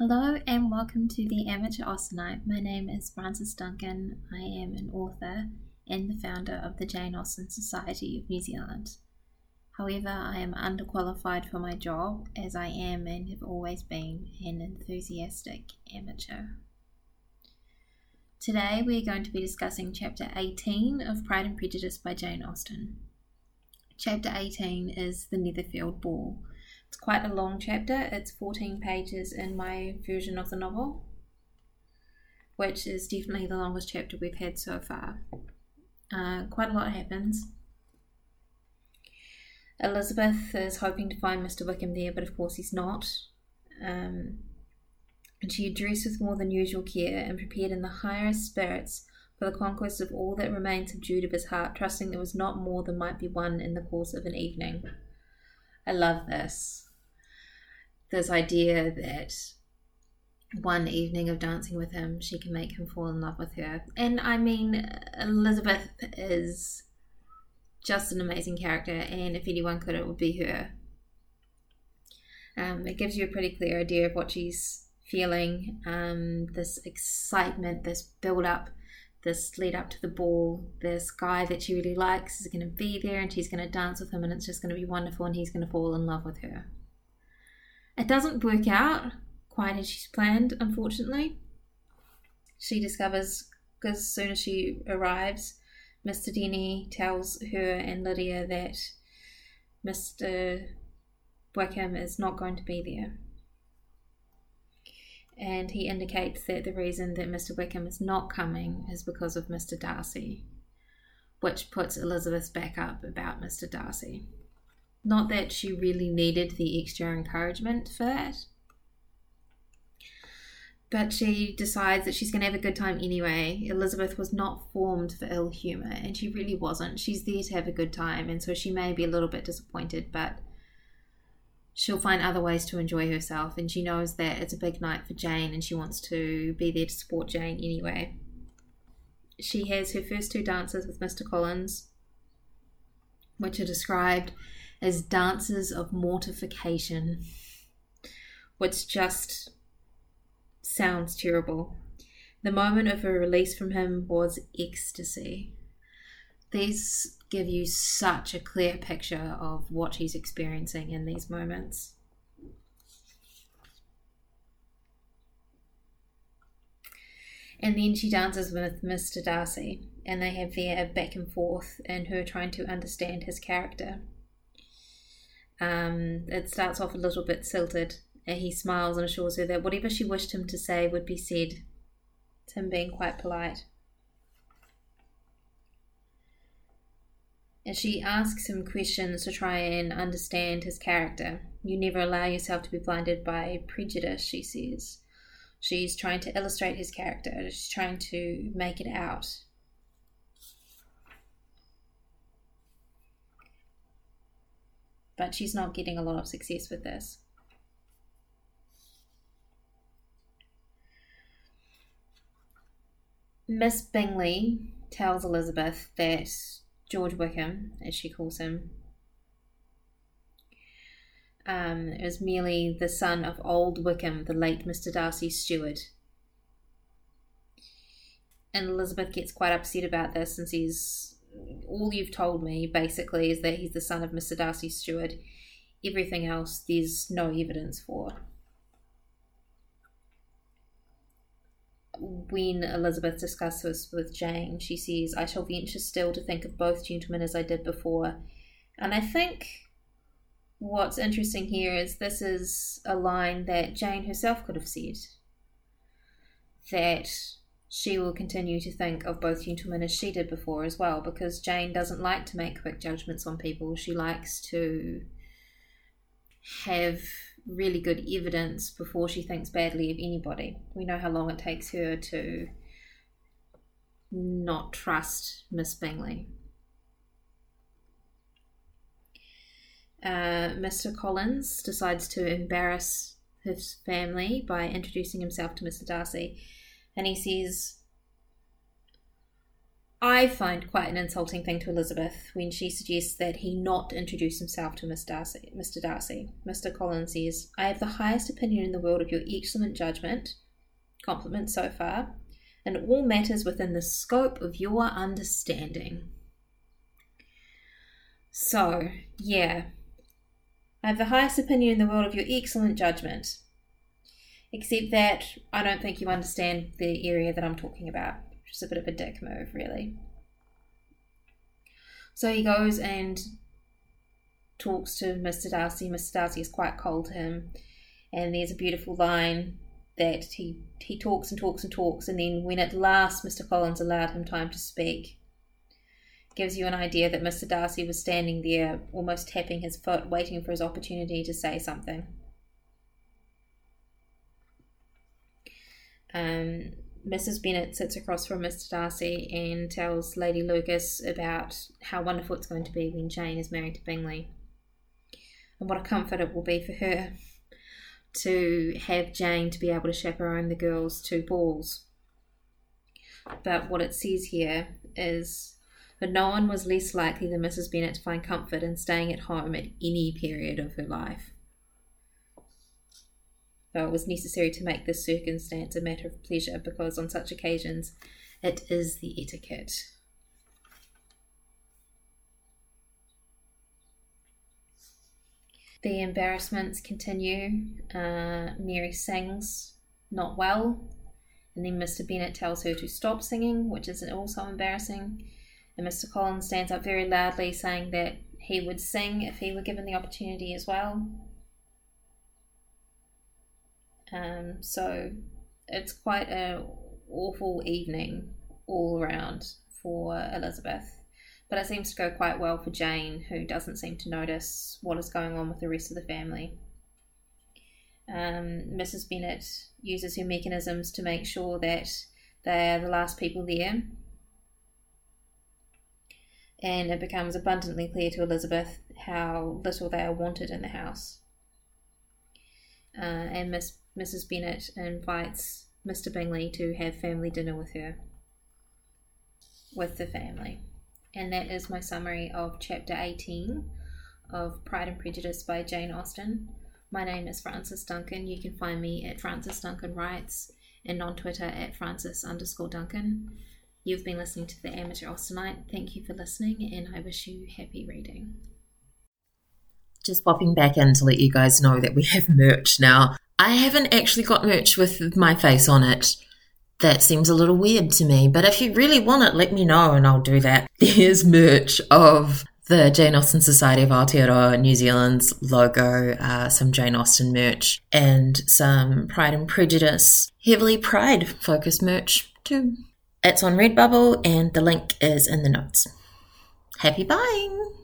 Hello and welcome to the Amateur Austenite. My name is Frances Duncan. I am an author and the founder of the Jane Austen Society of New Zealand. However, I am underqualified for my job as I am and have always been an enthusiastic amateur. Today we are going to be discussing Chapter 18 of Pride and Prejudice by Jane Austen. Chapter 18 is the Netherfield Ball it's quite a long chapter. It's 14 pages in my version of the novel, which is definitely the longest chapter we've had so far. Uh, quite a lot happens. Elizabeth is hoping to find Mr. Wickham there, but of course he's not. Um, and she dressed with more than usual care and prepared in the highest spirits for the conquest of all that remained subdued of his heart, trusting there was not more than might be won in the course of an evening. I love this. This idea that one evening of dancing with him, she can make him fall in love with her. And I mean, Elizabeth is just an amazing character, and if anyone could, it would be her. Um, it gives you a pretty clear idea of what she's feeling um, this excitement, this build up this lead up to the ball, this guy that she really likes is going to be there and she's going to dance with him and it's just going to be wonderful and he's going to fall in love with her. It doesn't work out quite as she's planned, unfortunately. She discovers, as soon as she arrives, Mr. Denny tells her and Lydia that Mr. Wickham is not going to be there and he indicates that the reason that Mr. Wickham is not coming is because of Mr. Darcy, which puts Elizabeth back up about Mr. Darcy. Not that she really needed the extra encouragement for that, but she decides that she's going to have a good time anyway. Elizabeth was not formed for ill humour, and she really wasn't. She's there to have a good time, and so she may be a little bit disappointed, but she'll find other ways to enjoy herself and she knows that it's a big night for Jane and she wants to be there to support Jane anyway. She has her first two dances with Mr. Collins, which are described as dances of mortification, which just sounds terrible. The moment of her release from him was ecstasy. These give you such a clear picture of what she's experiencing in these moments. And then she dances with Mr. Darcy, and they have their back and forth, and her trying to understand his character. Um, it starts off a little bit silted, and he smiles and assures her that whatever she wished him to say would be said. It's him being quite polite. And she asks him questions to try and understand his character. You never allow yourself to be blinded by prejudice, she says. She's trying to illustrate his character, she's trying to make it out. But she's not getting a lot of success with this. Miss Bingley tells Elizabeth that George Wickham, as she calls him, um, is merely the son of old Wickham, the late Mr. Darcy's steward. And Elizabeth gets quite upset about this and says, All you've told me basically is that he's the son of Mr. Darcy's steward. Everything else there's no evidence for. When Elizabeth discusses with Jane, she says, I shall venture still to think of both gentlemen as I did before. And I think what's interesting here is this is a line that Jane herself could have said. That she will continue to think of both gentlemen as she did before as well, because Jane doesn't like to make quick judgments on people. She likes to have really good evidence before she thinks badly of anybody. We know how long it takes her to not trust Miss Bingley. Uh, Mr. Collins decides to embarrass his family by introducing himself to Mr. Darcy, and he says, I find quite an insulting thing to Elizabeth when she suggests that he not introduce himself to Miss Darcy. Mr. Darcy. Mr. Collins says, I have the highest opinion in the world of your excellent judgment, compliment so far, and all matters within the scope of your understanding. So, yeah. I have the highest opinion in the world of your excellent judgment. Except that I don't think you understand the area that I'm talking about. Just a bit of a dick move, really. So he goes and talks to Mr. Darcy. Mr. Darcy is quite cold to him. And there's a beautiful line that he he talks and talks and talks, and then when at last Mr. Collins allowed him time to speak, gives you an idea that Mr. Darcy was standing there, almost tapping his foot, waiting for his opportunity to say something. Um, Mrs. Bennet sits across from Mr. Darcy and tells Lady Lucas about how wonderful it's going to be when Jane is married to Bingley, and what a comfort it will be for her to have Jane to be able to chaperone the girls to balls. But what it says here is that no one was less likely than Mrs. Bennet to find comfort in staying at home at any period of her life. Though it was necessary to make this circumstance a matter of pleasure because on such occasions it is the etiquette. The embarrassments continue. Uh, Mary sings not well, and then Mr. Bennet tells her to stop singing, which is also embarrassing. And Mr. Collins stands up very loudly, saying that he would sing if he were given the opportunity as well. Um, so it's quite a awful evening all around for Elizabeth. But it seems to go quite well for Jane, who doesn't seem to notice what is going on with the rest of the family. Um, Mrs. Bennet uses her mechanisms to make sure that they are the last people there. And it becomes abundantly clear to Elizabeth how little they are wanted in the house. Uh, and Miss, Mrs. Bennet invites Mr. Bingley to have family dinner with her, with the family. And that is my summary of chapter 18 of Pride and Prejudice by Jane Austen. My name is Frances Duncan. You can find me at Frances Duncan Writes and on Twitter at Frances underscore Duncan. You've been listening to the Amateur Austenite. Thank you for listening, and I wish you happy reading. Just popping back in to let you guys know that we have merch now. I haven't actually got merch with my face on it that seems a little weird to me. But if you really want it, let me know and I'll do that. There's merch of the Jane Austen Society of Aotearoa New Zealand's logo, uh, some Jane Austen merch, and some Pride and Prejudice, heavily Pride focused merch too. It's on Redbubble and the link is in the notes. Happy buying!